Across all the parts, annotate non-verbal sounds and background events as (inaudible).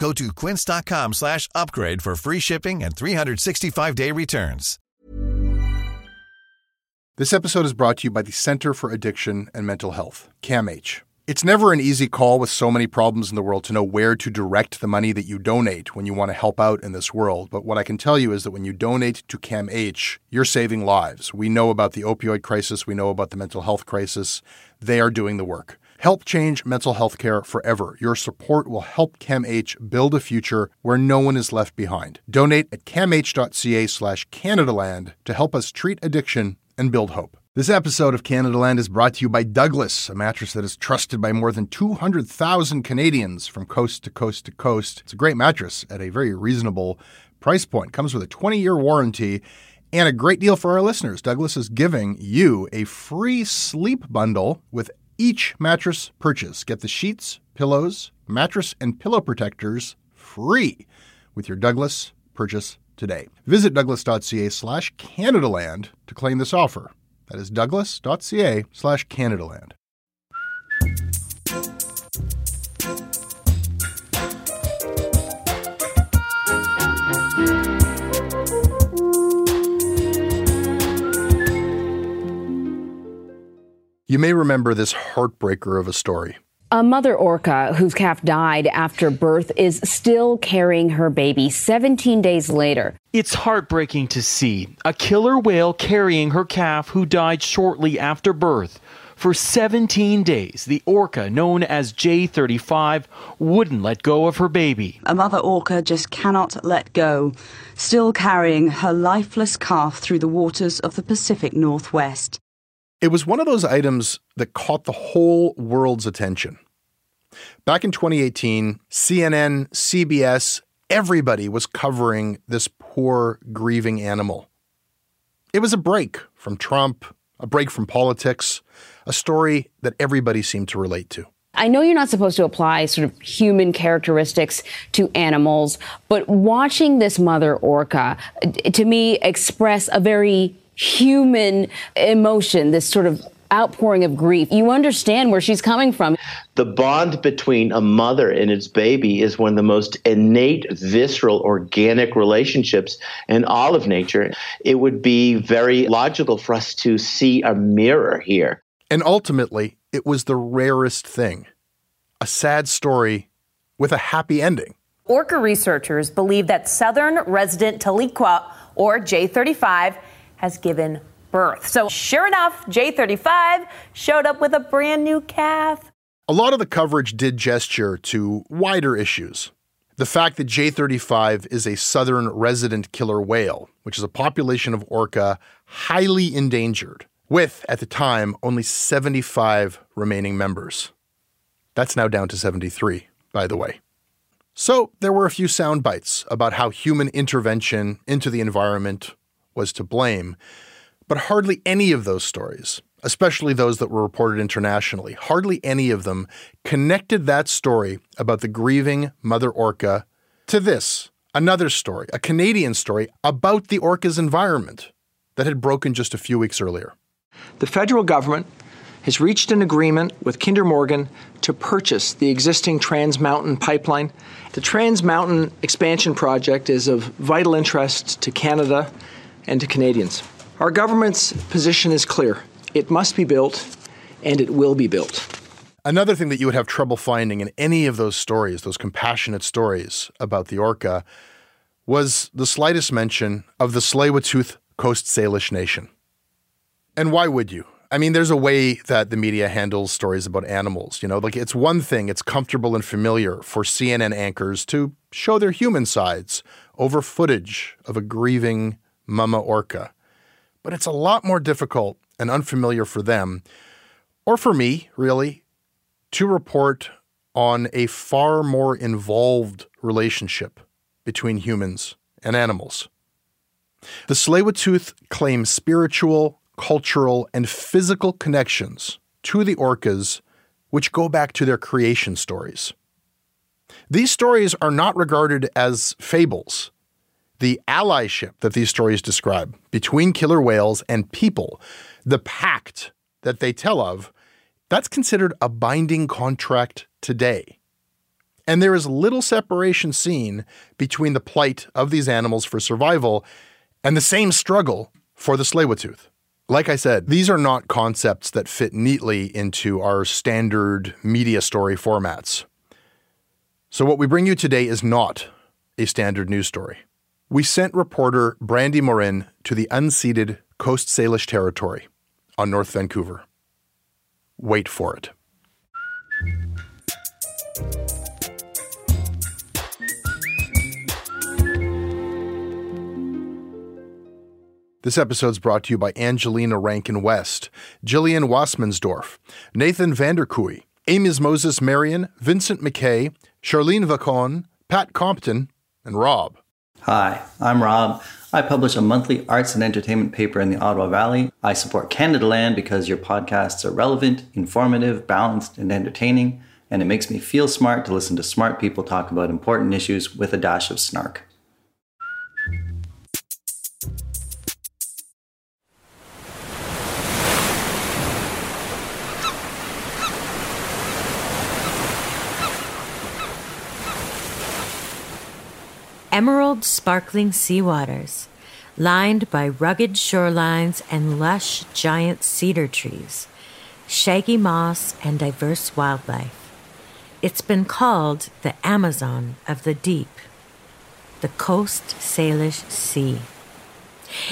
Go to quince.com slash upgrade for free shipping and 365-day returns. This episode is brought to you by the Center for Addiction and Mental Health, CAMH. It's never an easy call with so many problems in the world to know where to direct the money that you donate when you want to help out in this world. But what I can tell you is that when you donate to CAMH, you're saving lives. We know about the opioid crisis, we know about the mental health crisis. They are doing the work. Help change mental health care forever. Your support will help CAMH build a future where no one is left behind. Donate at camh.ca slash Canadaland to help us treat addiction and build hope. This episode of Canada Land is brought to you by Douglas, a mattress that is trusted by more than 200,000 Canadians from coast to coast to coast. It's a great mattress at a very reasonable price point. Comes with a 20-year warranty and a great deal for our listeners. Douglas is giving you a free sleep bundle with each mattress purchase. Get the sheets, pillows, mattress, and pillow protectors free with your Douglas purchase today. Visit douglas.ca slash Canadaland to claim this offer. That is douglas.ca slash Canadaland. You may remember this heartbreaker of a story. A mother orca whose calf died after birth is still carrying her baby 17 days later. It's heartbreaking to see a killer whale carrying her calf who died shortly after birth. For 17 days, the orca, known as J35, wouldn't let go of her baby. A mother orca just cannot let go, still carrying her lifeless calf through the waters of the Pacific Northwest. It was one of those items that caught the whole world's attention. Back in 2018, CNN, CBS, everybody was covering this poor, grieving animal. It was a break from Trump, a break from politics, a story that everybody seemed to relate to. I know you're not supposed to apply sort of human characteristics to animals, but watching this mother orca to me express a very human emotion, this sort of outpouring of grief. You understand where she's coming from. The bond between a mother and its baby is one of the most innate, visceral, organic relationships in all of nature. It would be very logical for us to see a mirror here. And ultimately, it was the rarest thing a sad story with a happy ending. Orca researchers believe that southern resident Tahlequah, or J35, has given birth. So, sure enough, J35 showed up with a brand new calf. A lot of the coverage did gesture to wider issues. The fact that J35 is a southern resident killer whale, which is a population of orca highly endangered, with, at the time, only 75 remaining members. That's now down to 73, by the way. So, there were a few sound bites about how human intervention into the environment was to blame, but hardly any of those stories, especially those that were reported internationally, hardly any of them connected that story about the grieving mother orca to this, another story, a Canadian story about the orca's environment that had broken just a few weeks earlier. The federal government has reached an agreement with Kinder Morgan to purchase the existing Trans Mountain pipeline. The Trans Mountain expansion project is of vital interest to Canada and to Canadians. Our government's position is clear it must be built, and it will be built. Another thing that you would have trouble finding in any of those stories, those compassionate stories about the orca, was the slightest mention of the tsleil Coast Salish Nation. And why would you? I mean, there's a way that the media handles stories about animals. You know, like it's one thing, it's comfortable and familiar for CNN anchors to show their human sides over footage of a grieving mama orca. But it's a lot more difficult and unfamiliar for them, or for me, really, to report on a far more involved relationship between humans and animals. The Tsleil-Waututh claim spiritual, cultural, and physical connections to the orcas, which go back to their creation stories. These stories are not regarded as fables. The allyship that these stories describe between killer whales and people, the pact that they tell of, that's considered a binding contract today. And there is little separation seen between the plight of these animals for survival and the same struggle for the Tsleil-Waututh. Like I said, these are not concepts that fit neatly into our standard media story formats. So, what we bring you today is not a standard news story. We sent reporter Brandi Morin to the unceded Coast Salish territory on North Vancouver. Wait for it. This episode is brought to you by Angelina Rankin West, Jillian Wassmansdorf, Nathan Vanderkooy, Amy's Moses Marion, Vincent McKay, Charlene Vacon, Pat Compton, and Rob. Hi, I'm Rob. I publish a monthly arts and entertainment paper in the Ottawa Valley. I support Canadaland because your podcasts are relevant, informative, balanced, and entertaining, and it makes me feel smart to listen to smart people talk about important issues with a dash of snark. Emerald sparkling sea waters, lined by rugged shorelines and lush giant cedar trees, shaggy moss, and diverse wildlife. It's been called the Amazon of the deep, the Coast Salish Sea.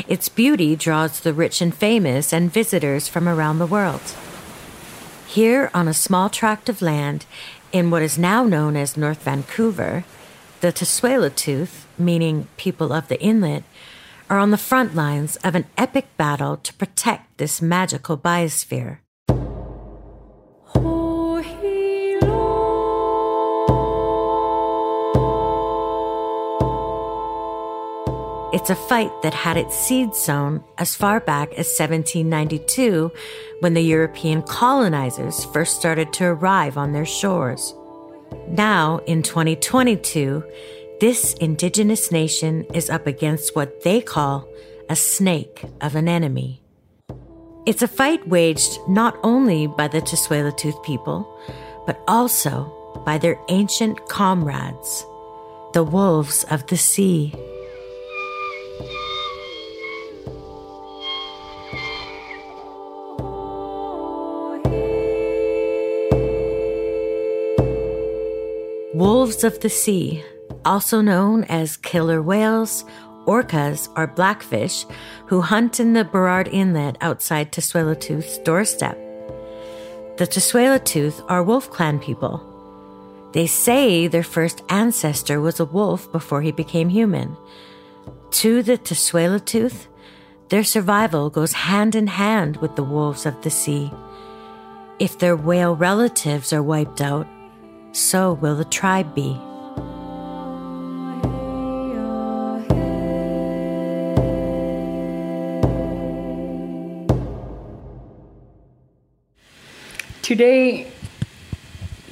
Its beauty draws the rich and famous and visitors from around the world. Here on a small tract of land in what is now known as North Vancouver, the Tsleil-Waututh, meaning people of the inlet, are on the front lines of an epic battle to protect this magical biosphere. It's a fight that had its seed sown as far back as 1792 when the European colonizers first started to arrive on their shores. Now, in 2022, this indigenous nation is up against what they call a snake of an enemy. It's a fight waged not only by the Tsleil-Waututh people, but also by their ancient comrades, the wolves of the sea. Wolves of the sea, also known as killer whales, orcas, or blackfish, who hunt in the Burrard Inlet outside Tsleil-Waututh's doorstep. The Tsleil-Waututh are Wolf Clan people. They say their first ancestor was a wolf before he became human. To the Tsleil-Waututh, their survival goes hand in hand with the wolves of the sea. If their whale relatives are wiped out, so will the tribe be. Today,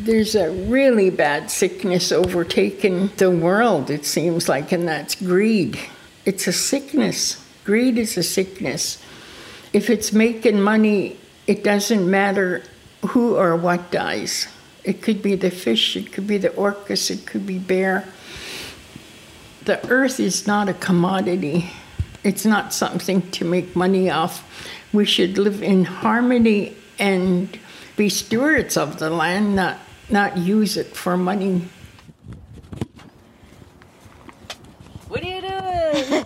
there's a really bad sickness overtaking the world, it seems like, and that's greed. It's a sickness. Greed is a sickness. If it's making money, it doesn't matter who or what dies. It could be the fish, it could be the orcas, it could be bear. The earth is not a commodity. It's not something to make money off. We should live in harmony and be stewards of the land, not, not use it for money. What are you doing? (laughs)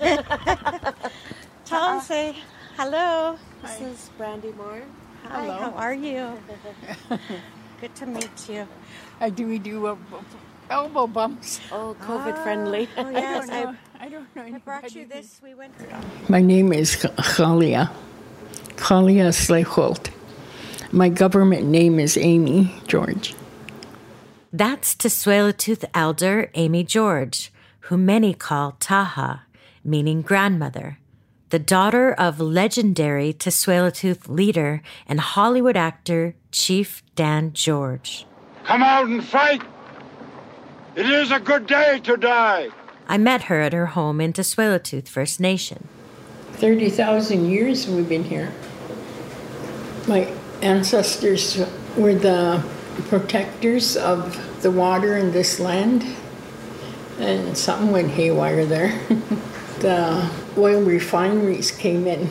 Tell him uh-huh. say hello. This is Brandi Morin. Hi, Hello. how are you? (laughs) Good to meet you. I do we do uh, elbow bumps. Oh, COVID friendly. Oh, (laughs) yes, I don't know. I, I don't know. I brought you this. We went. My name is Khalia. Khalia Sleicholt. My government name is Amy George. That's Tooth elder Amy George, who many call Ta'ah, meaning grandmother, the daughter of legendary Tooth leader and Hollywood actor Chief Dan George. Come out and fight! It is a good day to die! I met her at her home in Tooth First Nation. 30,000 years we've been here. My ancestors were the protectors of the water in this land, and something went haywire there. (laughs) the oil refineries came in.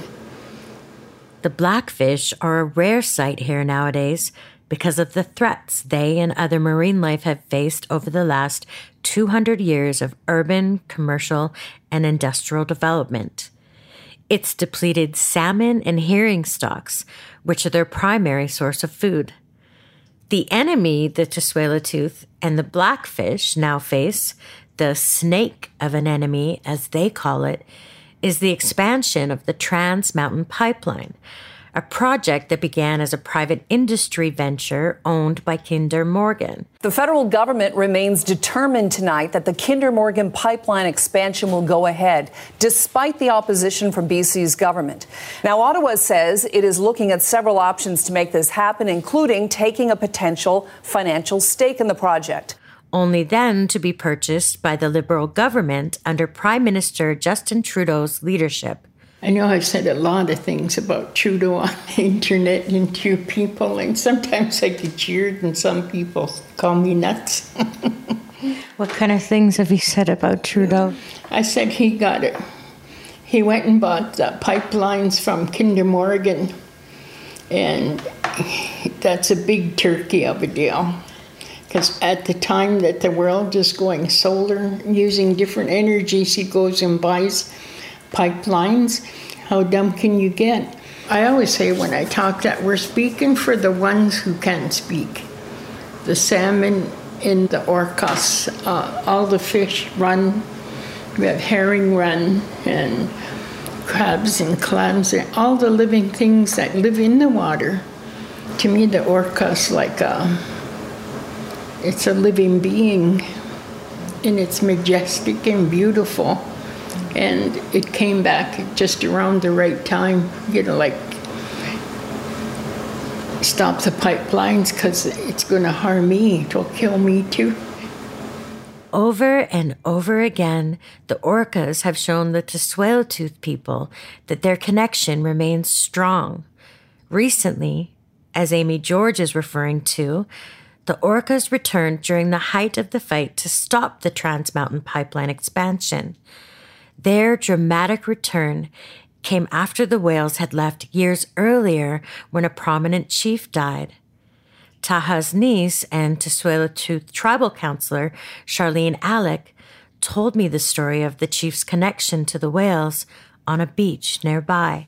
The blackfish are a rare sight here nowadays because of the threats they and other marine life have faced over the last 200 years of urban, commercial, and industrial development. It's depleted salmon and herring stocks, which are their primary source of food. The enemy the Tooth and the blackfish now face, the snake of an enemy, as they call it, is the expansion of the Trans Mountain Pipeline, a project that began as a private industry venture owned by Kinder Morgan. The federal government remains determined tonight that the Kinder Morgan pipeline expansion will go ahead, despite the opposition from BC's government. Now, Ottawa says it is looking at several options to make this happen, including taking a potential financial stake in the project. Only then to be purchased by the Liberal government under Prime Minister Justin Trudeau's leadership. I know I've said a lot of things about Trudeau on the internet and to people, and sometimes I get jeered, and some people call me nuts. (laughs) What kind of things have you said about Trudeau? I said he got it. He went and bought the pipelines from Kinder Morgan, and that's a big turkey of a deal. Because at the time that the world is going solar, using different energies, he goes and buys pipelines. How dumb can you get? I always say when I talk that we're speaking for the ones who can speak. The salmon in the orcas, uh, all the fish run. We have herring run and crabs and clams and all the living things that live in the water. To me, the orca's like a, it's a living being, and it's majestic and beautiful and it came back just around the right time, you know, like stop the pipelines because it's going to harm me, it'll kill me too. Over and over again, the orcas have shown the Tooth people that their connection remains strong. Recently, as Amy George is referring to, the orcas returned during the height of the fight to stop the Trans Mountain Pipeline expansion. Their dramatic return came after the whales had left years earlier when a prominent chief died. Ta'ah's niece and Tooth tribal counselor, Charlene Alec, told me the story of the chief's connection to the whales on a beach nearby.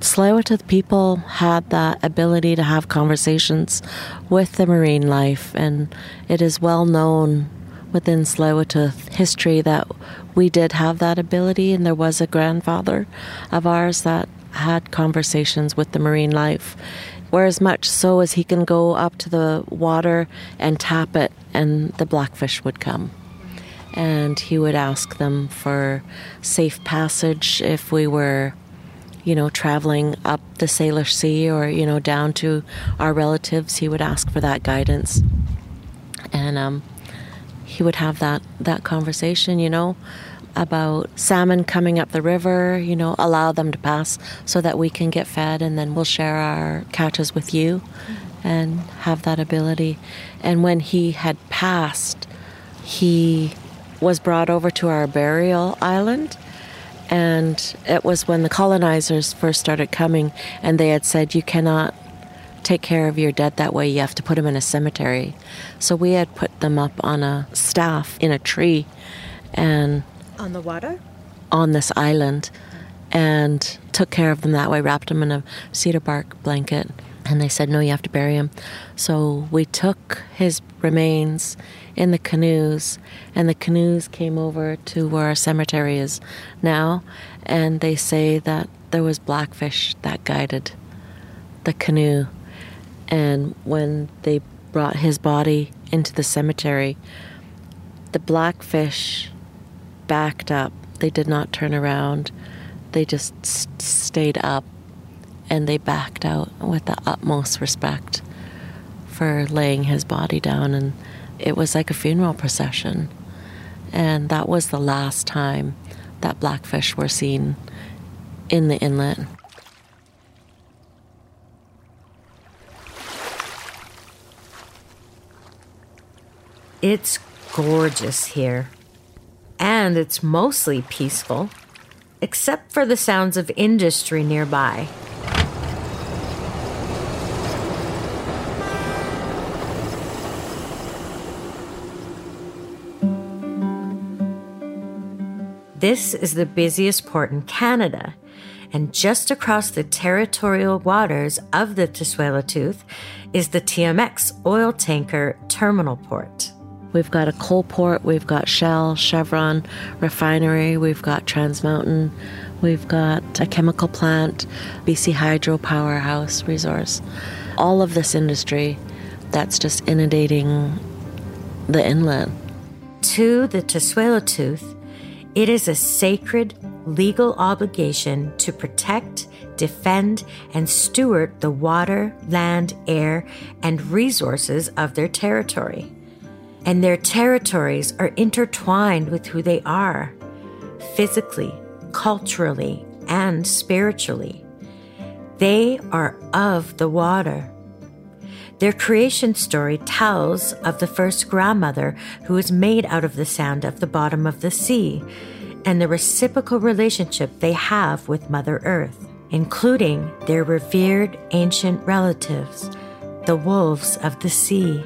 Tsleil-Waututh people had the ability to have conversations with the marine life, and it is well known within Tsleil-Waututh history that we did have that ability, and there was a grandfather of ours that had conversations with the marine life. Whereas much so as he can go up to the water and tap it, and the blackfish would come. And he would ask them for safe passage if we were, you know, traveling up the Salish Sea or, you know, down to our relatives. He would ask for that guidance. And um, he would have that, that conversation, you know, about salmon coming up the river, you know, allow them to pass so that we can get fed and then we'll share our catches with you and have that ability. And when he had passed, he was brought over to our burial island. And it was when the colonizers first started coming, and they had said, You cannot take care of your dead that way. You have to put them in a cemetery. So we had put them up on a staff in a tree and On the water? on this island. and took care of them that way, wrapped them in a cedar bark blanket. And they said, no, you have to bury him. So we took his remains in the canoes, and the canoes came over to where our cemetery is now. And they say that there was blackfish that guided the canoe. And when they brought his body into the cemetery, the blackfish backed up. They did not turn around. They just stayed up and they backed out with the utmost respect for laying his body down. And it was like a funeral procession. And that was the last time that blackfish were seen in the inlet. It's gorgeous here. And it's mostly peaceful, except for the sounds of industry nearby. This is the busiest port in Canada, and just across the territorial waters of the Tsleil-Waututh is the TMX oil tanker terminal port. We've got a coal port, we've got Shell, Chevron refinery, we've got Trans Mountain, we've got a chemical plant, BC Hydro Powerhouse resource. All of this industry that's just inundating the inlet. To the Tsleil-Waututh, it is a sacred legal obligation to protect, defend, and steward the water, land, air, and resources of their territory. And their territories are intertwined with who they are physically, culturally, and spiritually. They are of the water. Their creation story tells of the first grandmother who was made out of the sand of the bottom of the sea and the reciprocal relationship they have with Mother Earth, including their revered ancient relatives, the wolves of the sea.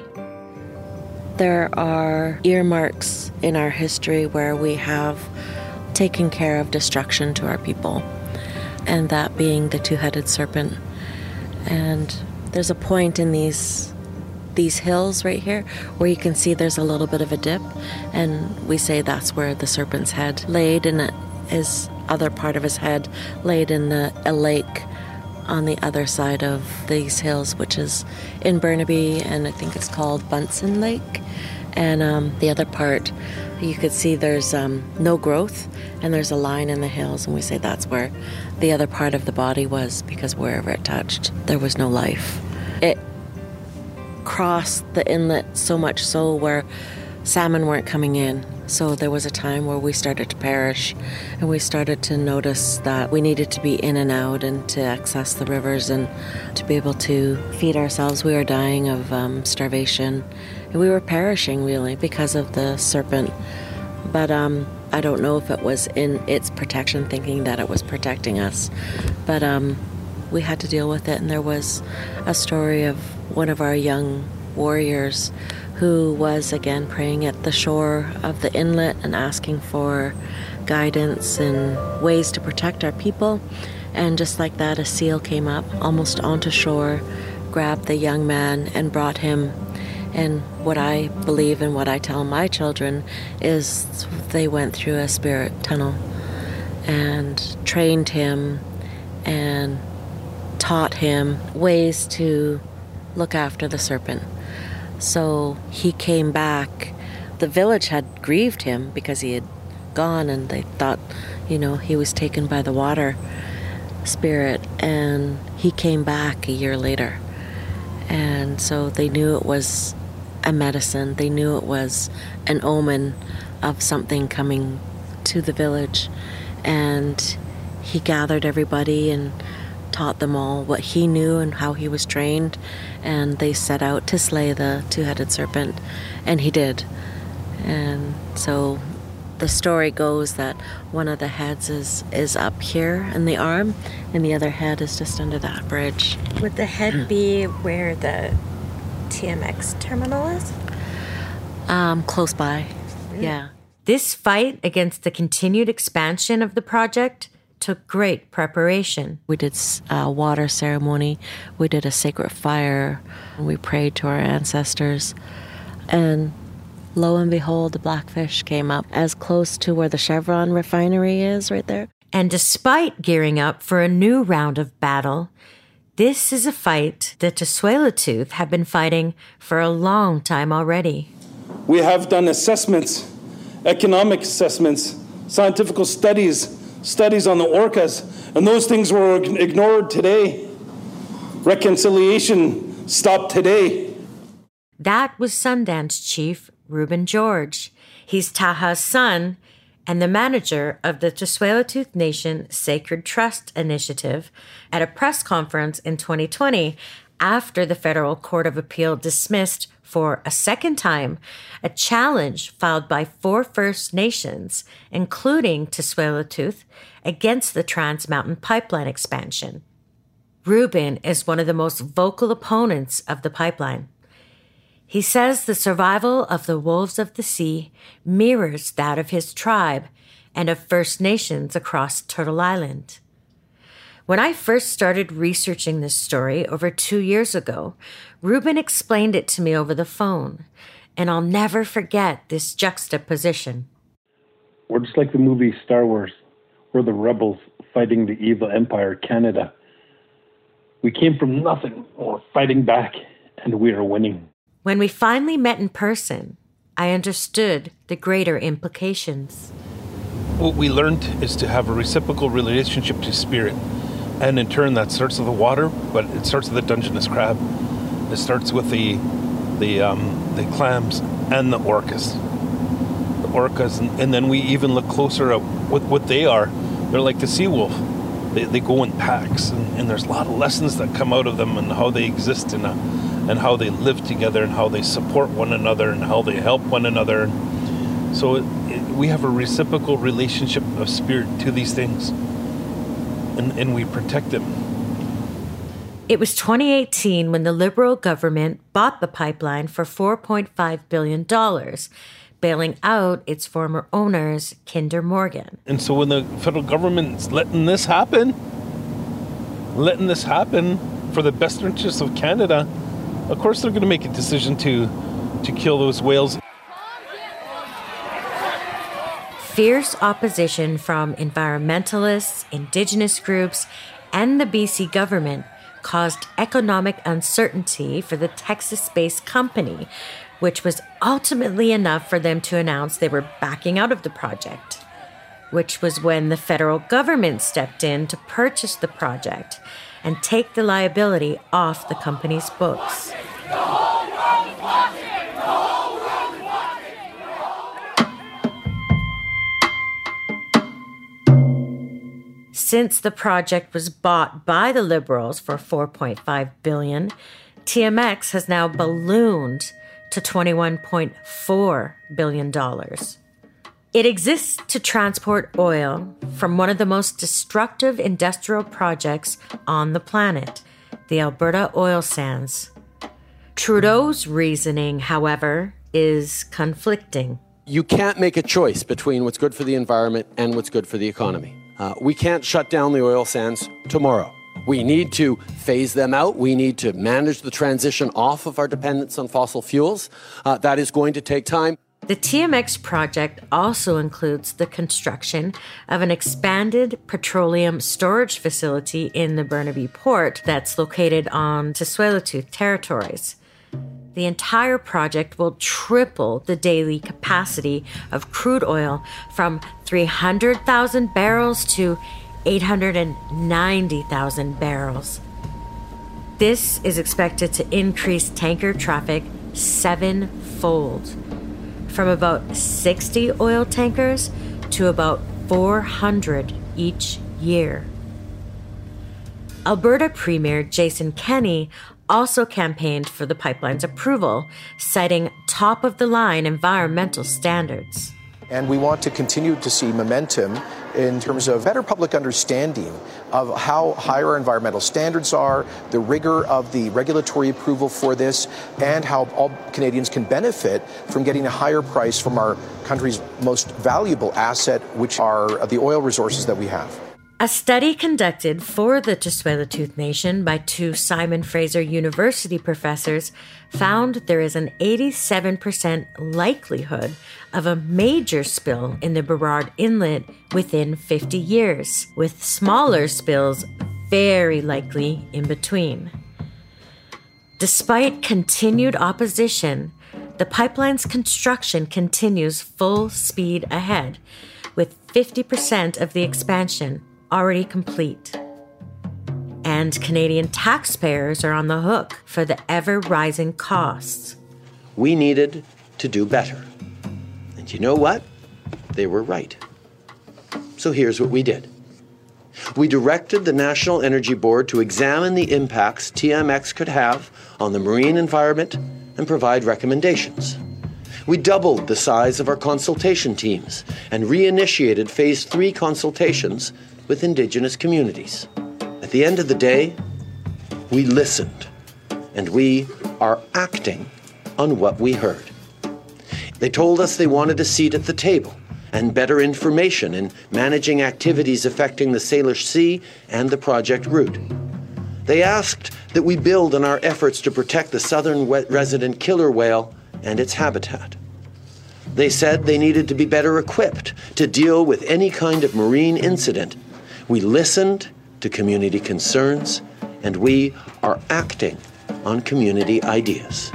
There are earmarks in our history where we have taken care of destruction to our people, and that being the two headed serpent. And there's a point in these these hills right here where you can see there's a little bit of a dip and we say that's where the serpent's head laid and his other part of his head laid in the, a lake on the other side of these hills which is in burnaby and i think it's called Buntzen Lake. And um, the other part you could see there's um, no growth and there's a line in the hills and we say that's where the other part of the body was because wherever it touched there was no life it crossed the inlet so much so where salmon weren't coming in. So there was a time where we started to perish and we started to notice that we needed to be in and out and to access the rivers and to be able to feed ourselves. We were dying of um, starvation and we were perishing really because of the serpent. But um, I don't know if it was in its protection, thinking that it was protecting us. But um, we had to deal with it, and there was a story of one of our young warriors who was again praying at the shore of the inlet and asking for guidance and ways to protect our people. And just like that, a seal came up almost onto shore, grabbed the young man, and brought him. And what I believe and what I tell my children is they went through a spirit tunnel and trained him and taught him ways to look after the serpent. So he came back. The village had grieved him because he had gone and they thought, you know, he was taken by the water spirit. And he came back a year later. And so they knew it was a medicine, they knew it was an omen of something coming to the village. And he gathered everybody and taught them all what he knew and how he was trained, and they set out to slay the two headed serpent, and he did. And so the story goes that one of the heads is, is up here in the arm, and the other head is just under that bridge. Would the head be where the TMX terminal is? Um, close by, yeah. This fight against the continued expansion of the project took great preparation. We did a water ceremony, we did a sacred fire, we prayed to our ancestors, and lo and behold, the blackfish came up as close to where the Chevron refinery is right there. And despite gearing up for a new round of battle, this is a fight that Tsleil-Waututh have been fighting for a long time already. We have done assessments, economic assessments, scientific studies, studies on the orcas, and those things were ignored today. Reconciliation stopped today. That was Sundance Chief Reuben George. He's Ta'ah's son and the manager of the Tsleil-Waututh Nation Sacred Trust Initiative at a press conference in 2020 after the Federal Court of Appeal dismissed for a second time a challenge filed by four First Nations, including Tsleil-Waututh, against the Trans Mountain Pipeline expansion. Reuben is one of the most vocal opponents of the pipeline. He says the survival of the wolves of the sea mirrors that of his tribe and of First Nations across Turtle Island. When I first started researching this story over two years ago, Reuben explained it to me over the phone, and I'll never forget this juxtaposition. We're just like the movie Star Wars. We're the rebels fighting the evil empire, Canada. We came from nothing, we're fighting back, and we are winning. When we finally met in person, I understood the greater implications. What we learned is to have a reciprocal relationship to spirit. And in turn, that starts with the water, but it starts with the Dungeness crab. It starts with the the um, the clams and the orcas. The orcas, and, and, then we even look closer at what, what they are. They're like the sea wolf. They, they go in packs, and, and there's a lot of lessons that come out of them and how they exist in a and how they live together and how they support one another and how they help one another. So it, it, we have a reciprocal relationship of spirit to these things, and, and we protect them. It was 2018 when the Liberal government bought the pipeline for $4.5 billion, bailing out its former owners, Kinder Morgan. And so when the federal government's letting this happen, letting this happen for the best interests of Canada, of course they're going to make a decision to to kill those whales. Fierce opposition from environmentalists, indigenous groups, and the BC government caused economic uncertainty for the Texas based company, which was ultimately enough for them to announce they were backing out of the project. Which was when the federal government stepped in to purchase the project and take the liability off the company's books. Since the project was bought by the Liberals for 4.5 billion, TMX has now ballooned to 21.4 billion dollars. It exists to transport oil from one of the most destructive industrial projects on the planet, the Alberta oil sands. Trudeau's reasoning, however, is conflicting. You can't make a choice between what's good for the environment and what's good for the economy. Uh, we can't shut down the oil sands tomorrow. We need to phase them out. We need to manage the transition off of our dependence on fossil fuels. Uh, that is going to take time. The TMX project also includes the construction of an expanded petroleum storage facility in the Burnaby port that's located on Tsleil-Waututh territories. The entire project will triple the daily capacity of crude oil from 300,000 barrels to 890,000 barrels. This is expected to increase tanker traffic sevenfold from about 60 oil tankers to about 400 each year. Alberta Premier Jason Kenney also campaigned for the pipeline's approval, citing top of the line environmental standards. And we want to continue to see momentum in terms of better public understanding of how high our environmental standards are, the rigor of the regulatory approval for this, and how all Canadians can benefit from getting a higher price from our country's most valuable asset, which are the oil resources that we have. A study conducted for the Tsleil-Waututh Nation by two Simon Fraser University professors found there is an 87% likelihood of a major spill in the Burrard Inlet within 50 years, with smaller spills very likely in between. Despite continued opposition, the pipeline's construction continues full speed ahead, with 50% of the expansion already complete. And Canadian taxpayers are on the hook for the ever rising costs. We needed to do better. And you know what? They were right. So here's what we did. We directed the National Energy Board to examine the impacts TMX could have on the marine environment and provide recommendations. We doubled the size of our consultation teams and reinitiated phase three consultations with Indigenous communities. At the end of the day, we listened and we are acting on what we heard. They told us they wanted a seat at the table and better information in managing activities affecting the Salish Sea and the project route. They asked that we build on our efforts to protect the southern resident killer whale and its habitat. They said they needed to be better equipped to deal with any kind of marine incident. We listened to community concerns and we are acting on community ideas.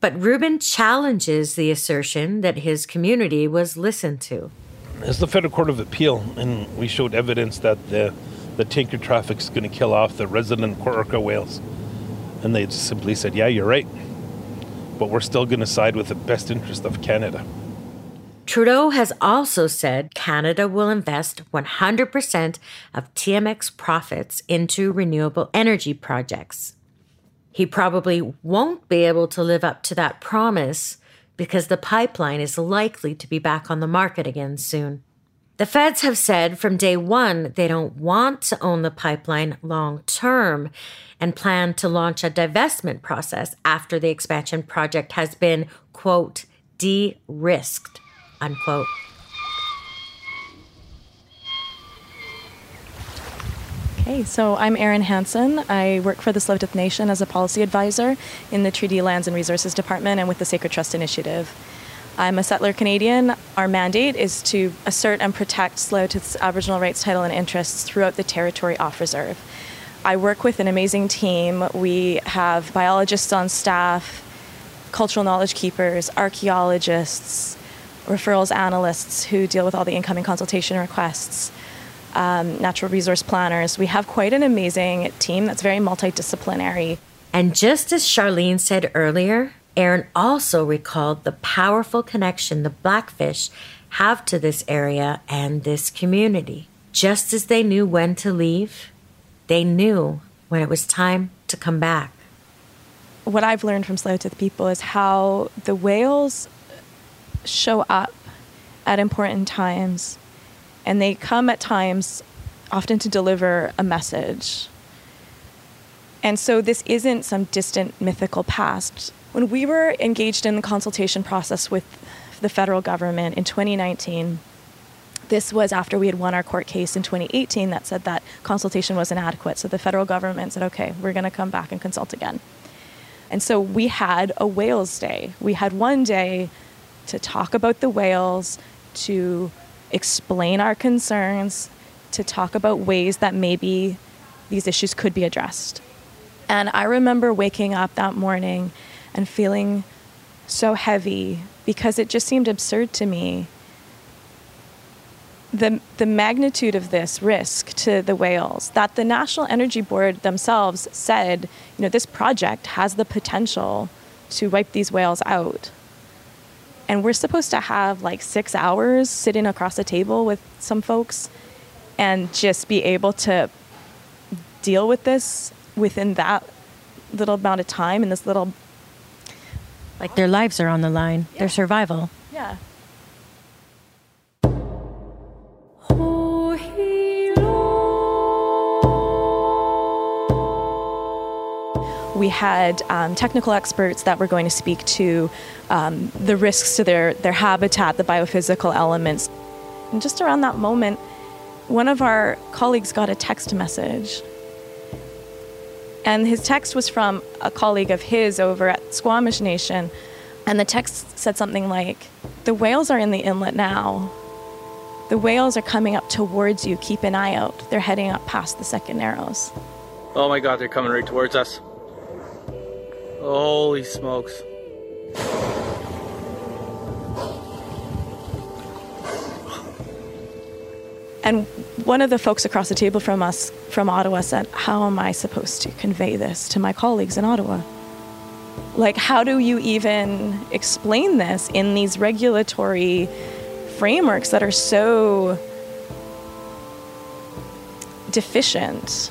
But Reuben challenges the assertion that his community was listened to. As the Federal Court of Appeal, and we showed evidence that the, the tanker traffic is going to kill off the resident orca whales. And they simply said, yeah, you're right. But we're still going to side with the best interest of Canada. Trudeau has also said Canada will invest 100% of TMX profits into renewable energy projects. He probably won't be able to live up to that promise because the pipeline is likely to be back on the market again soon. The feds have said from day one they don't want to own the pipeline long term and plan to launch a divestment process after the expansion project has been, quote, de risked, unquote. Okay, so I'm Erin Hansen. I work for the Tsleil-Waututh Nation as a policy advisor in the Treaty Lands and Resources Department and with the Sacred Trust Initiative. I'm a settler Canadian. Our mandate is to assert and protect Tsleil-Waututh's Aboriginal rights, title, and interests throughout the territory off reserve. I work with an amazing team. We have biologists on staff, cultural knowledge keepers, archaeologists, referrals analysts who deal with all the incoming consultation requests um, natural resource planners. We have quite an amazing team that's very multidisciplinary. And just as Charlene said earlier, Erin also recalled the powerful connection the Blackfish have to this area and this community. Just as they knew when to leave, they knew when it was time to come back. What I've learned from Tsleil-Waututh people is how the whales show up at important times and they come at times often to deliver a message. And so this isn't some distant mythical past. When we were engaged in the consultation process with the federal government in 2019, this was after we had won our court case in 2018 that said that consultation was inadequate. So the federal government said, okay, we're going to come back and consult again. And so we had a whales day. We had one day to talk about the whales, to explain our concerns, to talk about ways that maybe these issues could be addressed. And I remember waking up that morning and feeling so heavy because it just seemed absurd to me. The, the magnitude of this risk to the whales that the National Energy Board themselves said, you know, this project has the potential to wipe these whales out and we're supposed to have like six hours sitting across a table with some folks and just be able to deal with this within that little amount of time in this little like their lives are on the line yeah. their survival yeah We had um, technical experts that were going to speak to um, the risks to their, their habitat, the biophysical elements. And just around that moment, one of our colleagues got a text message. And his text was from a colleague of his over at Squamish Nation. And the text said something like, The whales are in the inlet now. The whales are coming up towards you. Keep an eye out. They're heading up past the second narrows. Oh my god, they're coming right towards us. Holy smokes. And one of the folks across the table from us from Ottawa said, How am I supposed to convey this to my colleagues in Ottawa? Like, how do you even explain this in these regulatory frameworks that are so deficient?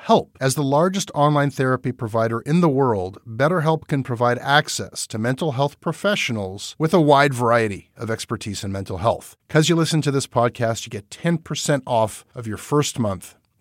help. As the largest online therapy provider in the world, BetterHelp can provide access to mental health professionals with a wide variety of expertise in mental health. Because you listen to this podcast, you get 10% off of your first month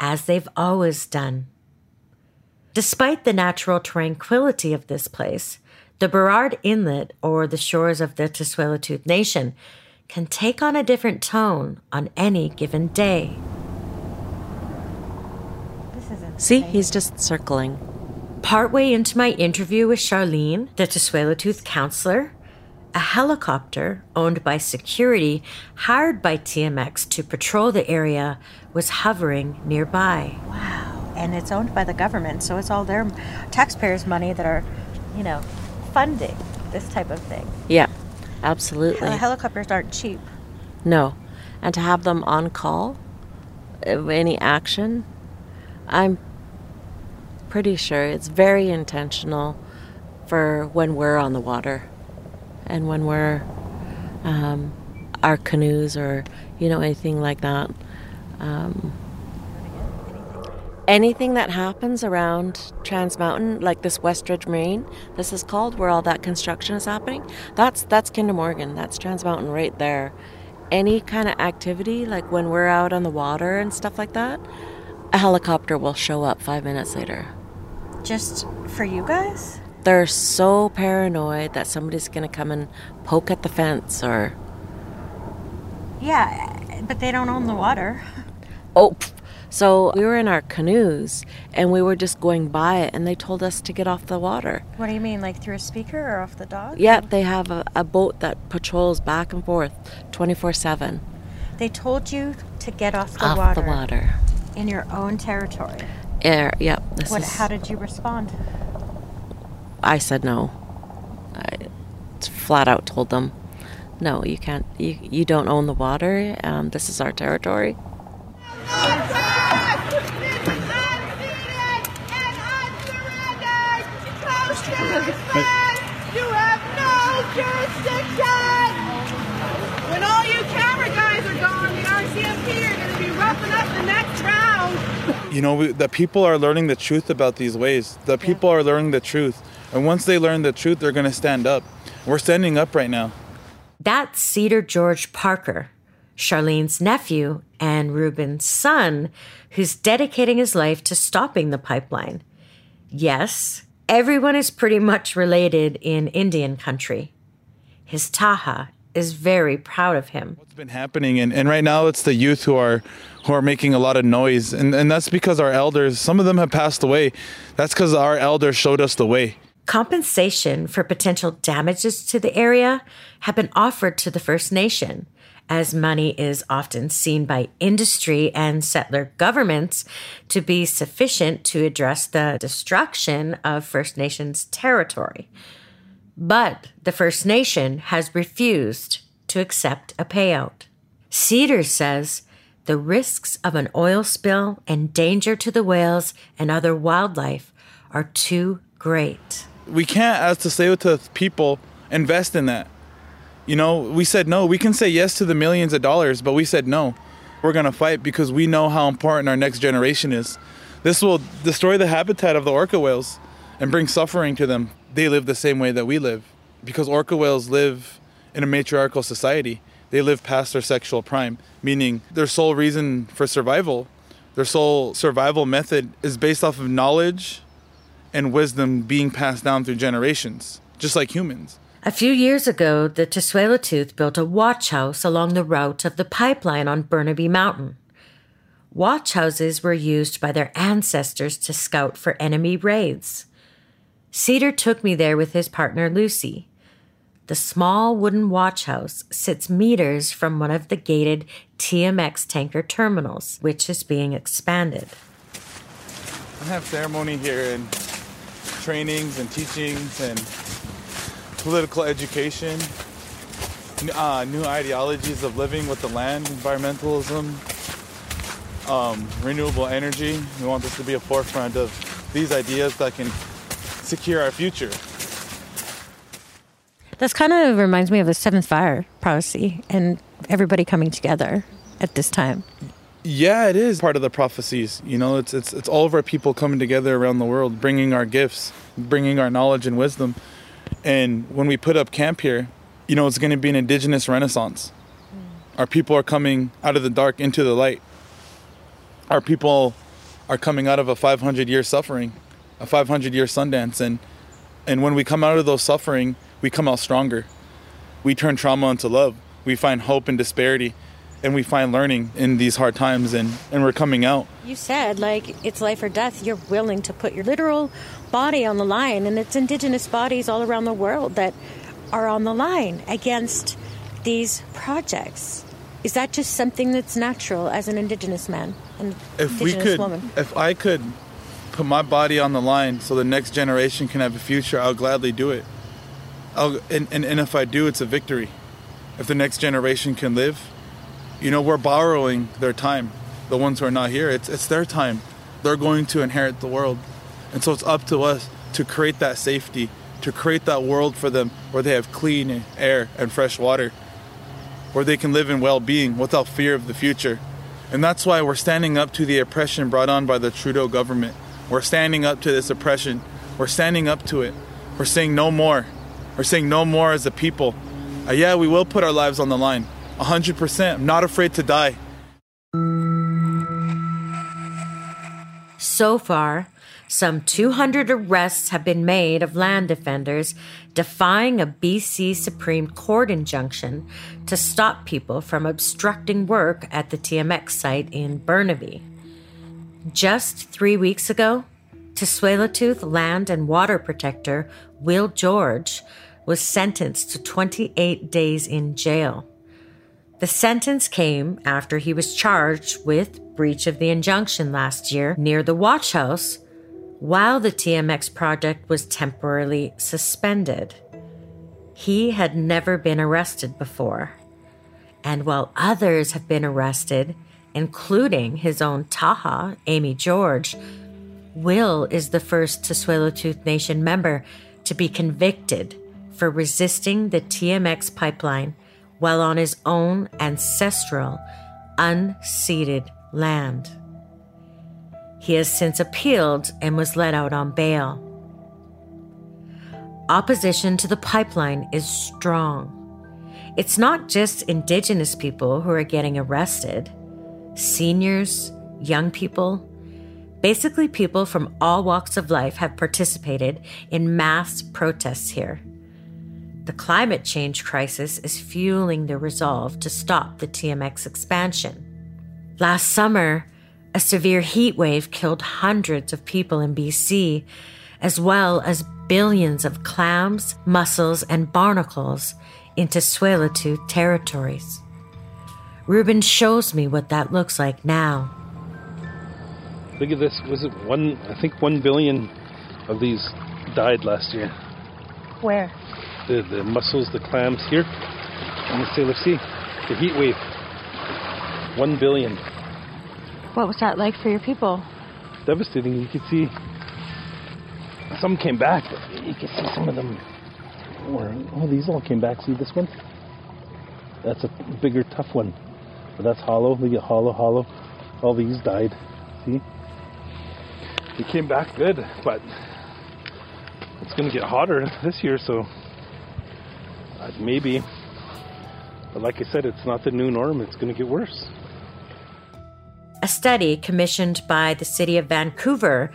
as they've always done. Despite the natural tranquility of this place, the Burrard Inlet or the shores of the Tsleil-Waututh Nation can take on a different tone on any given day. See, he's just circling. Partway into my interview with Charlene, the Tsleil-Waututh counselor, a helicopter owned by security hired by TMX to patrol the area was hovering nearby. Wow. And it's owned by the government, so it's all their taxpayers' money that are, you know, funding this type of thing. Yeah, absolutely. The helicopters aren't cheap. No. And to have them on call, uh, any action, I'm pretty sure it's very intentional for when we're on the water and when we're um, our canoes or you know anything like that. Um, anything that happens around Trans Mountain, like this Westridge Marine, this is called, where all that construction is happening. That's that's Kinder Morgan. That's Trans Mountain right there. Any kind of activity, like when we're out on the water and stuff like that, a helicopter will show up five minutes later. Just for you guys? They're so paranoid that somebody's going to come and poke at the fence or. Yeah, but they don't own the water. Oh, So we were in our canoes and we were just going by it, and they told us to get off the water. What do you mean, like through a speaker or off the dock? Yep, they have a, a boat that patrols back and forth 24 7. They told you to get off the Off water. the water. In your own territory. Air, yep. This What, is, how did you respond? I said no. I flat out told them, no, you can't, you, you don't own the water. Um, this is our territory. You have no jurisdiction! When all you camera guys are gone, the RCMP are going to be roughing up the next round. You know, we, the people are learning the truth about these ways. The people are learning the truth. And once they learn the truth, they're going to stand up. We're standing up right now. That's Cedar George Parker, Charlene's nephew and Reuben's son, who's dedicating his life to stopping the pipeline. Yes, everyone is pretty much related in Indian country. His Ta'ah is very proud of him. What's been happening? And, and right now, it's the youth who are who are making a lot of noise. And, and that's because our elders, some of them have passed away. That's because our elders showed us the way. Compensation for potential damages to the area have been offered to the First Nation, as money is often seen by industry and settler governments to be sufficient to address the destruction of First Nations territory. But the First Nation has refused to accept a payout. Cedars says the risks of an oil spill and danger to the whales and other wildlife are too great. We can't, as Tsleil-Waututh people, invest in that. You know, we said no. We can say yes to the millions of dollars, but we said no. We're going to fight because we know how important our next generation is. This will destroy the habitat of the orca whales and bring suffering to them. They live the same way that we live because orca whales live in a matriarchal society. They live past their sexual prime, meaning their sole reason for survival, their sole survival method is based off of knowledge and wisdom being passed down through generations, just like humans. A few years ago, the Tsleil-Waututh built a watch house along the route of the pipeline on Burnaby Mountain. Watch houses were used by their ancestors to scout for enemy raids. Cedar took me there with his partner Lucy. The small wooden watch house sits meters from one of the gated TMX tanker terminals, which is being expanded. I have ceremony here and trainings and teachings and political education, uh, new ideologies of living with the land, environmentalism, um, renewable energy. We want this to be a forefront of these ideas that can secure our future. This kind of reminds me of the seventh fire prophecy and everybody coming together at this time. Yeah, it is part of the prophecies. You know, it's it's it's all of our people coming together around the world, bringing our gifts, bringing our knowledge and wisdom. And when we put up camp here, you know, it's going to be an indigenous renaissance. Mm. Our people are coming out of the dark into the light. Our people are coming out of a 500 year suffering, a 500 year Sundance, and and when we come out of those suffering, we come out stronger. We turn trauma into love. We find hope in disparity, and we find learning in these hard times, and and we're coming out. You said, like, it's life or death. You're willing to put your literal body on the line, and it's indigenous bodies all around the world that are on the line against these projects. Is that just something that's natural as an indigenous man and if we could woman? if i could put my body on the line so the next generation can have a future i'll gladly do it I'll, and, and, and if i do it's a victory if the next generation can live you know we're borrowing their time the ones who are not here it's, it's their time they're going to inherit the world and so it's up to us to create that safety to create that world for them where they have clean air and fresh water where they can live in well-being without fear of the future and that's why we're standing up to the oppression brought on by the Trudeau government. We're standing up to this oppression. We're standing up to it. We're saying no more. We're saying no more as a people. Uh, yeah, we will put our lives on the line. 100%. I'm not afraid to die. So far, some 200 arrests have been made of land defenders defying a BC Supreme Court injunction to stop people from obstructing work at the TMX site in Burnaby. Just three weeks ago, Tsleil-Waututh land and water protector Will George was sentenced to 28 days in jail. The sentence came after he was charged with breach of the injunction last year near the watch house while the TMX project was temporarily suspended. He had never been arrested before. And while others have been arrested, including his own Ta'ah, Amy George, Will is the first Tsleil-Waututh Nation member to be convicted for resisting the TMX pipeline while on his own ancestral, unceded land. He has since appealed and was let out on bail. Opposition to the pipeline is strong. It's not just Indigenous people who are getting arrested, seniors, young people, basically people from all walks of life have participated in mass protests here. The climate change crisis is fueling the resolve to stop the TMX expansion. Last summer, a severe heat wave killed hundreds of people in BC, as well as billions of clams, mussels, and barnacles into Tsleil-Waututh territories. Reuben shows me what that looks like now. Look at this. Was it one? I think one billion of these died last year. Where? The the mussels, the clams here in the Salish Sea. The heat wave. One billion. What was that like for your people? Devastating. You could see some came back, but you could see some of them. Or oh, these all came back. See this one? That's a bigger, tough one. But that's hollow. Look at hollow, hollow. All these died. See? They came back good, but it's going to get hotter this year, so Uh, maybe. But like I said, it's not the new norm. It's going to get worse. A study commissioned by the city of Vancouver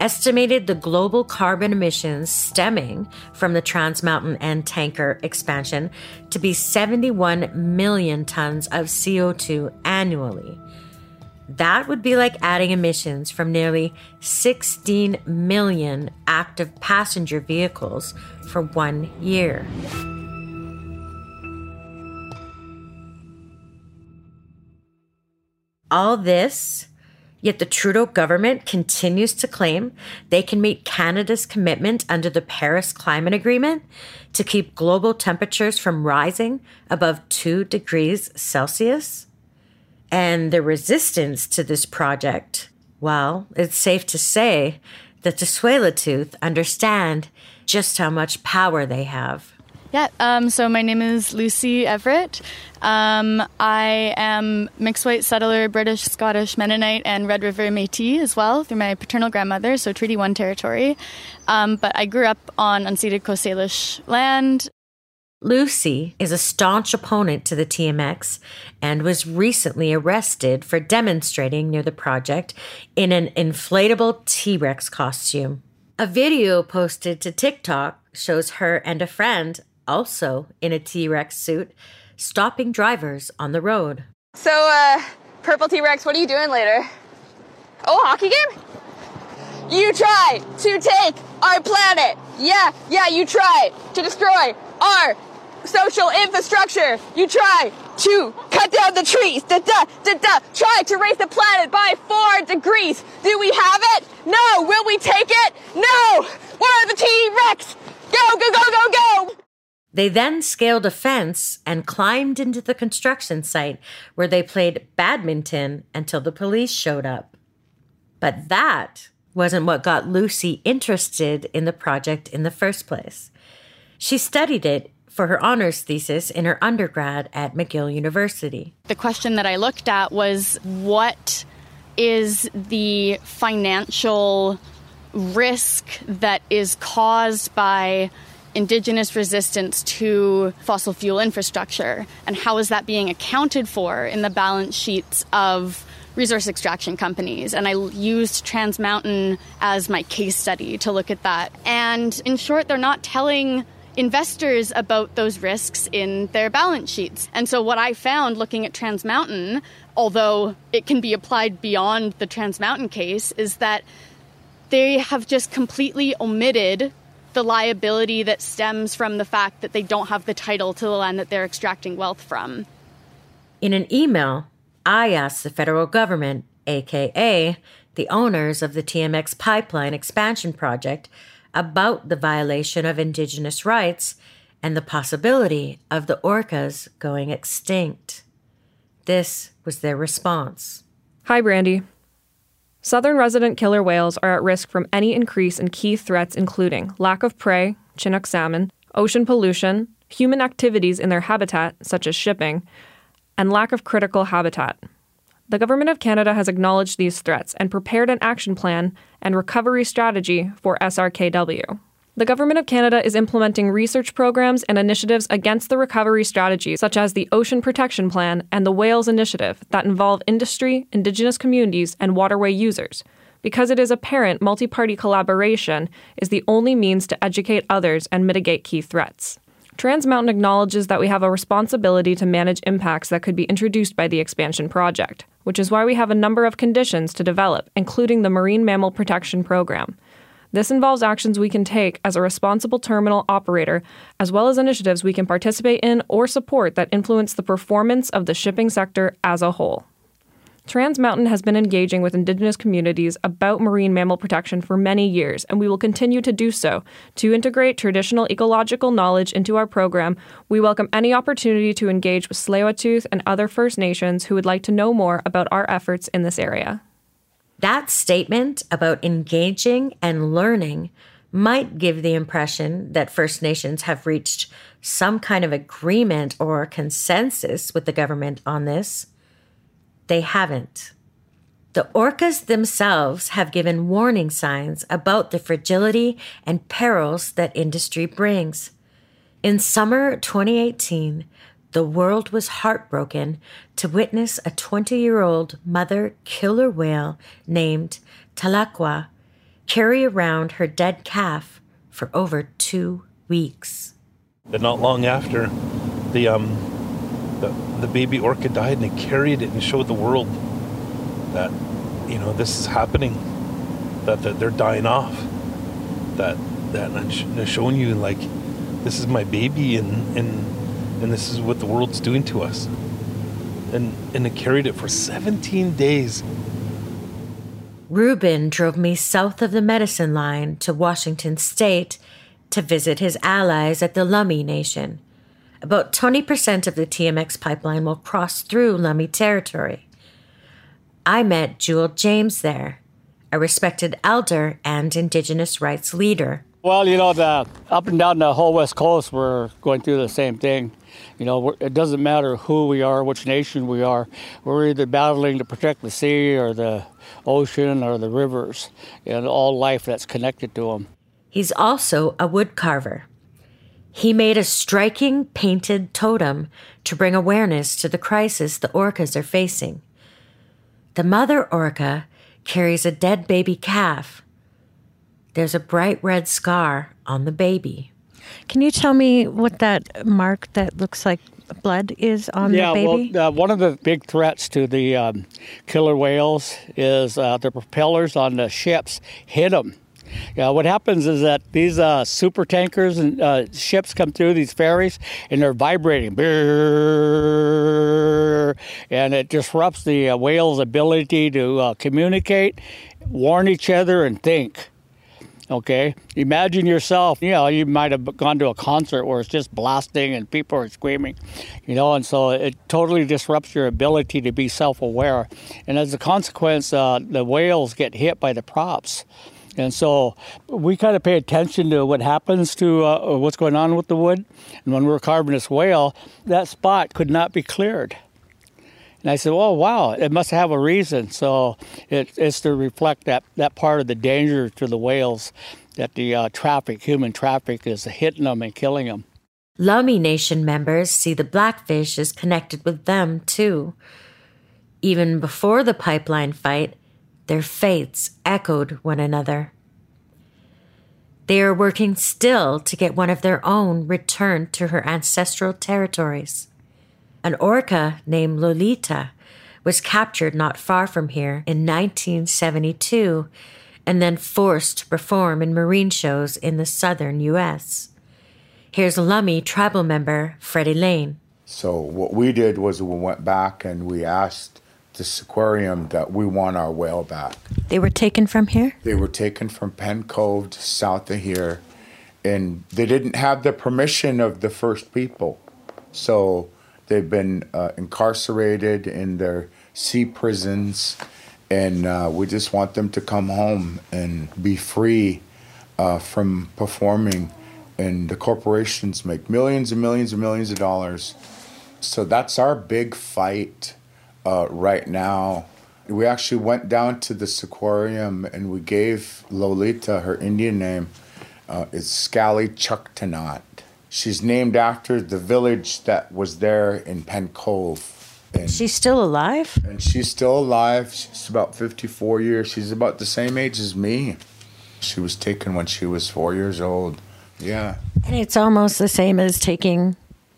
estimated the global carbon emissions stemming from the Trans Mountain and tanker expansion to be 71 million tons of CO2 annually. That would be like adding emissions from nearly 16 million active passenger vehicles for one year. All this, yet the Trudeau government continues to claim they can meet Canada's commitment under the Paris Climate Agreement to keep global temperatures from rising above 2 degrees Celsius. And the resistance to this project, well, it's safe to say that the Tsleil-Waututh understand just how much power they have. Yeah, um, so my name is Lucy Everett. Um, I am mixed white settler, British, Scottish, Mennonite, and Red River Metis as well through my paternal grandmother, so Treaty 1 territory. Um, but I grew up on unceded Coast Salish land. Lucy is a staunch opponent to the TMX and was recently arrested for demonstrating near the project in an inflatable T Rex costume. A video posted to TikTok shows her and a friend, also in a T Rex suit, stopping drivers on the road. So, uh, Purple T Rex, what are you doing later? Oh, hockey game? You try to take our planet. Yeah, yeah, you try to destroy our social infrastructure. You try to cut down the trees. Da, da, da, da. Try to raise the planet by four degrees. Do we have it? No. Will we take it? No. What are the T Rex? Go, go, go, go, go. They then scaled a fence and climbed into the construction site where they played badminton until the police showed up. But that wasn't what got Lucy interested in the project in the first place. She studied it for her honors thesis in her undergrad at McGill University. The question that I looked at was what is the financial risk that is caused by indigenous resistance to fossil fuel infrastructure? And how is that being accounted for in the balance sheets of resource extraction companies? And I used Trans Mountain as my case study to look at that. And in short they're not telling investors about those risks in their balance sheets. And so, what I found looking at Trans Mountain, although it can be applied beyond the Trans Mountain case, is that they have just completely omitted the liability that stems from the fact that they don't have the title to the land that they're extracting wealth from. In an email, I asked the federal government, aka the owners of the TMX pipeline expansion project, about the violation of Indigenous rights and the possibility of the orcas going extinct. This was their response. Hi, Brandi. Southern resident killer whales are at risk from any increase in key threats, including lack of prey, Chinook salmon, ocean pollution, human activities in their habitat, such as shipping, and lack of critical habitat. The Government of Canada has acknowledged these threats and prepared an action plan and recovery strategy for SRKW. The Government of Canada is implementing research programs and initiatives against the recovery strategy, such as the Ocean Protection Plan and the Whales Initiative, that involve industry, Indigenous communities, and waterway users, because it is apparent multi party collaboration is the only means to educate others and mitigate key threats. Trans Mountain acknowledges that we have a responsibility to manage impacts that could be introduced by the expansion project, which is why we have a number of conditions to develop, including the Marine Mammal Protection Program. This involves actions we can take as a responsible terminal operator, as well as initiatives we can participate in or support that influence the performance of the shipping sector as a whole. Trans Mountain has been engaging with Indigenous communities about marine mammal protection for many years, and we will continue to do so. To integrate traditional ecological knowledge into our program, we welcome any opportunity to engage with tsleil and other First Nations who would like to know more about our efforts in this area. That statement about engaging and learning might give the impression that First Nations have reached some kind of agreement or consensus with the government on this. They haven't. The orcas themselves have given warning signs about the fragility and perils that industry brings. In summer 2018, the world was heartbroken to witness a 20 year old mother killer whale named Tahlequah carry around her dead calf for over two weeks. But not long after, the, um, the, the baby orca died and they carried it and showed the world that, you know, this is happening, that, that they're dying off, that, that I'm showing you, like, this is my baby and, and and this is what the world's doing to us. And, and it carried it for 17 days. Reuben drove me south of the medicine line to Washington state to visit his allies at the Lummi Nation. About 20% of the TMX pipeline will cross through Lummi territory. I met Jewell James there, a respected elder and Indigenous rights leader. Well, you know, the, up and down the whole West Coast, we're going through the same thing. You know, it doesn't matter who we are, which nation we are. We're either battling to protect the sea or the ocean or the rivers and all life that's connected to them. He's also a wood carver. He made a striking painted totem to bring awareness to the crisis the orcas are facing. The mother orca carries a dead baby calf. There's a bright red scar on the baby. Can you tell me what that mark that looks like blood is on yeah, the baby? Yeah, well, uh, one of the big threats to the um, killer whales is uh, the propellers on the ships hit them. Yeah, what happens is that these uh, super tankers and uh, ships come through these ferries and they're vibrating, and it disrupts the uh, whale's ability to uh, communicate, warn each other, and think. Okay, imagine yourself. You know, you might have gone to a concert where it's just blasting and people are screaming. You know, and so it totally disrupts your ability to be self-aware. And as a consequence, uh, the whales get hit by the props. And so we kind of pay attention to what happens to uh, what's going on with the wood. And when we we're carving this whale, that spot could not be cleared. And I said, "Oh wow, it must have a reason." So it, it's to reflect that that part of the danger to the whales that the uh, traffic, human traffic, is hitting them and killing them. Lummi Nation members see the blackfish as connected with them too. Even before the pipeline fight, their fates echoed one another. They are working still to get one of their own returned to her ancestral territories. An orca named Lolita was captured not far from here in 1972 and then forced to perform in marine shows in the southern U.S. Here's Lummi tribal member Freddie Lane. So, what we did was we went back and we asked the aquarium that we want our whale back. They were taken from here? They were taken from Penn Cove to south of here, and they didn't have the permission of the first people. So they've been uh, incarcerated in their sea prisons, and uh, we just want them to come home and be free uh, from performing. And the corporations make millions and millions and millions of dollars. So that's our big fight uh, right now. We actually went down to the aquarium and we gave Lolita her Indian name. Uh, it's Scally Chuktanat. She's named after the village that was there in Penn Cove. And, she's still alive? And she's still alive. She's about 54 years. She's about the same age as me. She was taken when she was four years old. Yeah. And it's almost the same as taking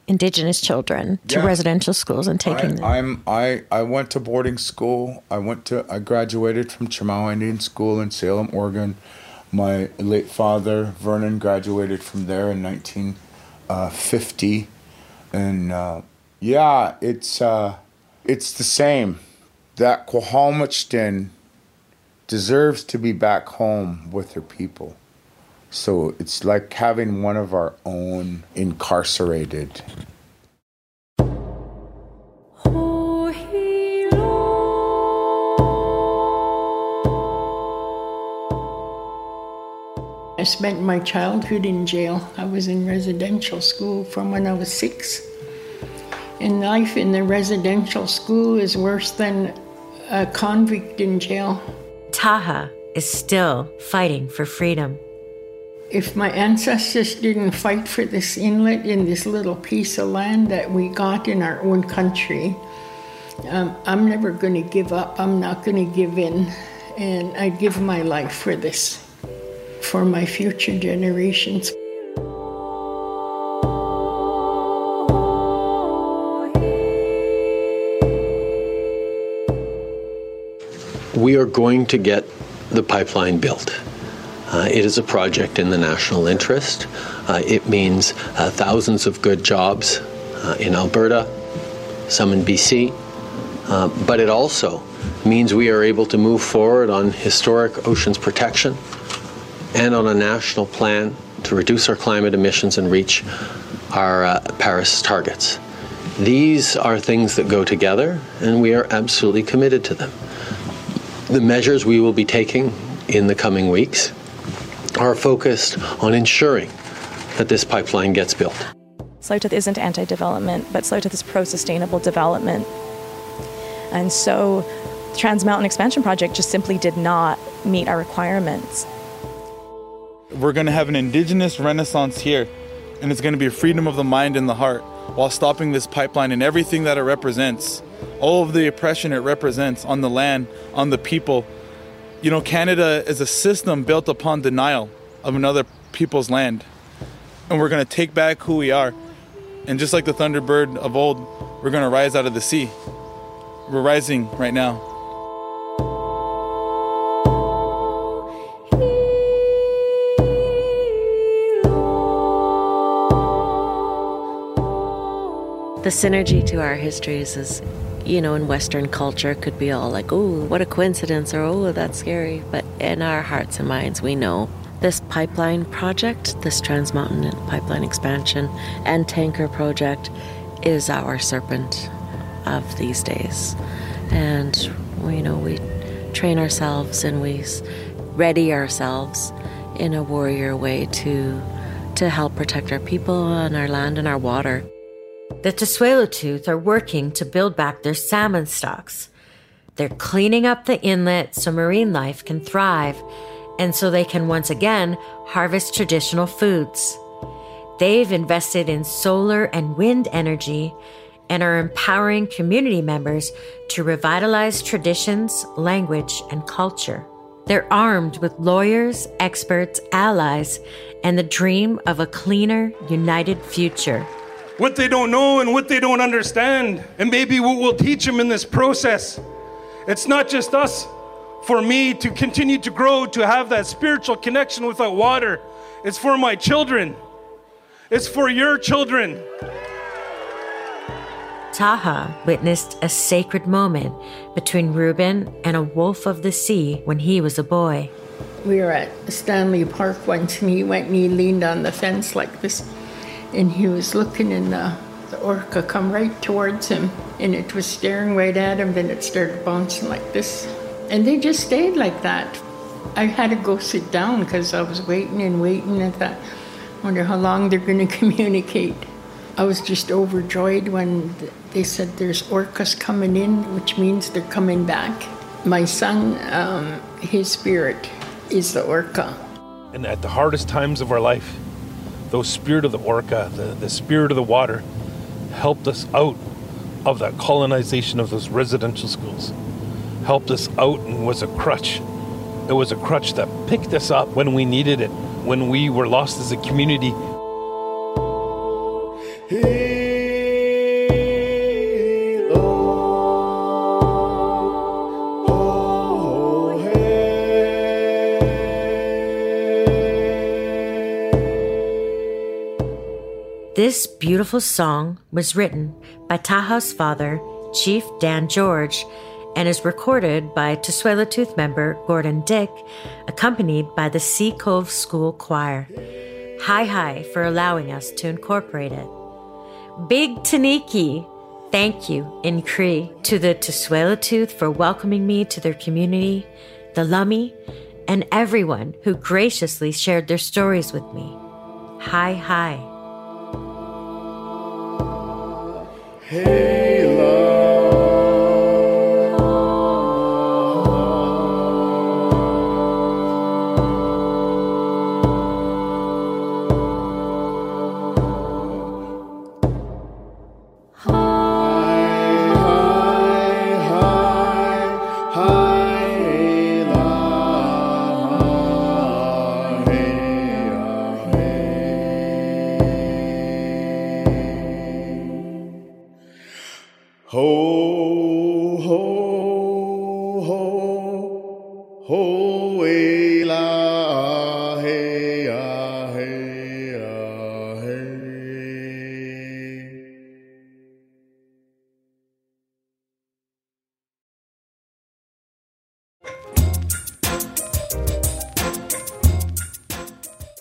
indigenous children to yeah. residential schools and taking I, them? I'm I I went to boarding school. I went to I graduated from Chemawa Indian School in Salem, Oregon. My late father Vernon graduated from there in 1950, uh, and uh, yeah, it's uh, it's the same. That Quahalmachtin deserves to be back home with her people. So it's like having one of our own incarcerated. I spent my childhood in jail. I was in residential school from when I was six. And life in the residential school is worse than a convict in jail. Ta'ah is still fighting for freedom if my ancestors didn't fight for this inlet in this little piece of land that we got in our own country, um, I'm never going to give up. I'm not going to give in. And I give my life for this, for my future generations. We are going to get the pipeline built. Uh, it is a project in the national interest. Uh, it means uh, thousands of good jobs uh, in Alberta, some in BC, uh, but it also means we are able to move forward on historic oceans protection and on a national plan to reduce our climate emissions and reach our uh, Paris targets. These are things that go together, and we are absolutely committed to them. The measures we will be taking in the coming weeks are focused on ensuring that this pipeline gets built. Tsleil-Waututh isn't anti-development, but Tsleil-Waututh is pro-sustainable development. And so the Trans Mountain Expansion Project just simply did not meet our requirements. We're going to have an indigenous renaissance here, and it's going to be freedom of the mind and the heart while stopping this pipeline and everything that it represents, all of the oppression it represents on the land, on the people, you know, Canada is a system built upon denial of another people's land. And we're going to take back who we are. And just like the Thunderbird of old, we're going to rise out of the sea. We're rising right now. The synergy to our histories is you know, in Western culture could be all like, oh, what a coincidence, or oh, that's scary. But in our hearts and minds, we know this pipeline project, this Trans Mountain pipeline expansion and tanker project is our serpent of these days. And, you know, we train ourselves and we ready ourselves in a warrior way to to help protect our people and our land and our water. The Tsleil-Waututh are working to build back their salmon stocks. They're cleaning up the inlet so marine life can thrive and so they can once again harvest traditional foods. They've invested in solar and wind energy and are empowering community members to revitalize traditions, language, and culture. They're armed with lawyers, experts, allies, and the dream of a cleaner, united future. What they don't know and what they don't understand, and maybe what we'll teach them in this process. It's not just us. For me to continue to grow, to have that spiritual connection with that water, it's for my children. It's for your children. Ta'ah witnessed a sacred moment between Reuben and a wolf of the sea when he was a boy. We were at Stanley Park once, and he went and he leaned on the fence like this, and he was looking, and the, the orca come right towards him, and it was staring right at him. Then it started bouncing like this, and they just stayed like that. I had to go sit down because I was waiting and waiting. and thought, wonder how long they're going (laughs) to communicate. I was just overjoyed when they said there's orcas coming in, which means they're coming back. My son, um, his spirit is the orca. And at the hardest times of our life, those spirit of the orca, the, the spirit of the water, helped us out of that colonization of those residential schools, helped us out and was a crutch. It was a crutch that picked us up when we needed it, when we were lost as a community. This beautiful song was written by Ta'ah's father, Chief Dan George, and is recorded by Tsleil-Waututh member Gordon Dick, accompanied by the Seycove School Choir. Hi hi for allowing us to incorporate it. Big Taniki, thank you in Cree to the Tsleil-Waututh for welcoming me to their community, the Lummi, and everyone who graciously shared their stories with me. Hi hi. Hey.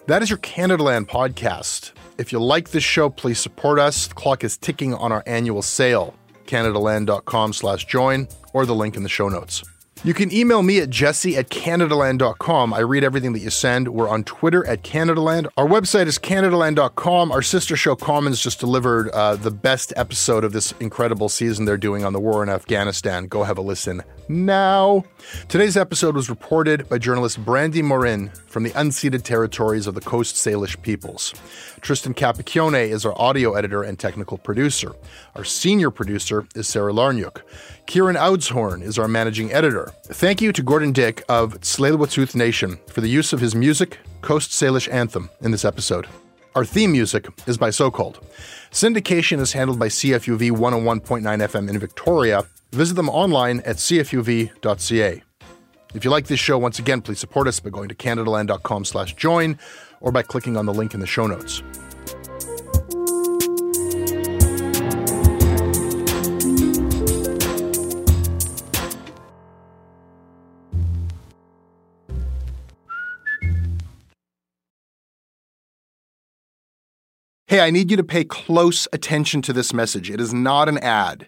That is your Canadaland podcast. If you like this show, please support us. The clock is ticking on our annual sale, canadaland.com slash join, or the link in the show notes. You can email me at jesse at canadaland.com. I read everything that you send. We're on Twitter at Canadaland. Our website is canadaland.com. Our sister show Commons just delivered uh, the best episode of this incredible season they're doing on the war in Afghanistan. Go have a listen now. Today's episode was reported by journalist Brandi Morin from the unceded territories of the Coast Salish peoples. Tristan Capacchione is our audio editor and technical producer. Our senior producer is Sarah Larniuk. Kieran Oudshoorn is our managing editor. Thank you to Gordon Dick of Tsleil-Waututh Nation for the use of his music, Coast Salish Anthem, in this episode. Our theme music is by Socalled. Syndication is handled by CFUV 101.9 FM in Victoria. Visit them online at cfuv.ca. If you like this show, once again, please support us by going to canadaland.com slash join or by clicking on the link in the show notes. Hey, I need you to pay close attention to this message. It is not an ad.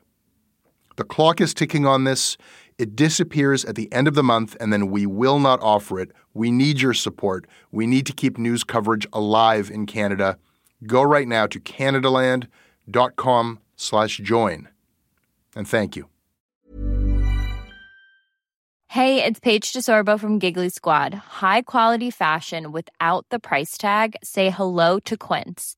The clock is ticking on this. It disappears at the end of the month, and then we will not offer it. We need your support. We need to keep news coverage alive in Canada. Go right now to canadaland.com slash join. And thank you. Hey, it's Paige DeSorbo from Giggly Squad. High quality fashion without the price tag. Say hello to Quince.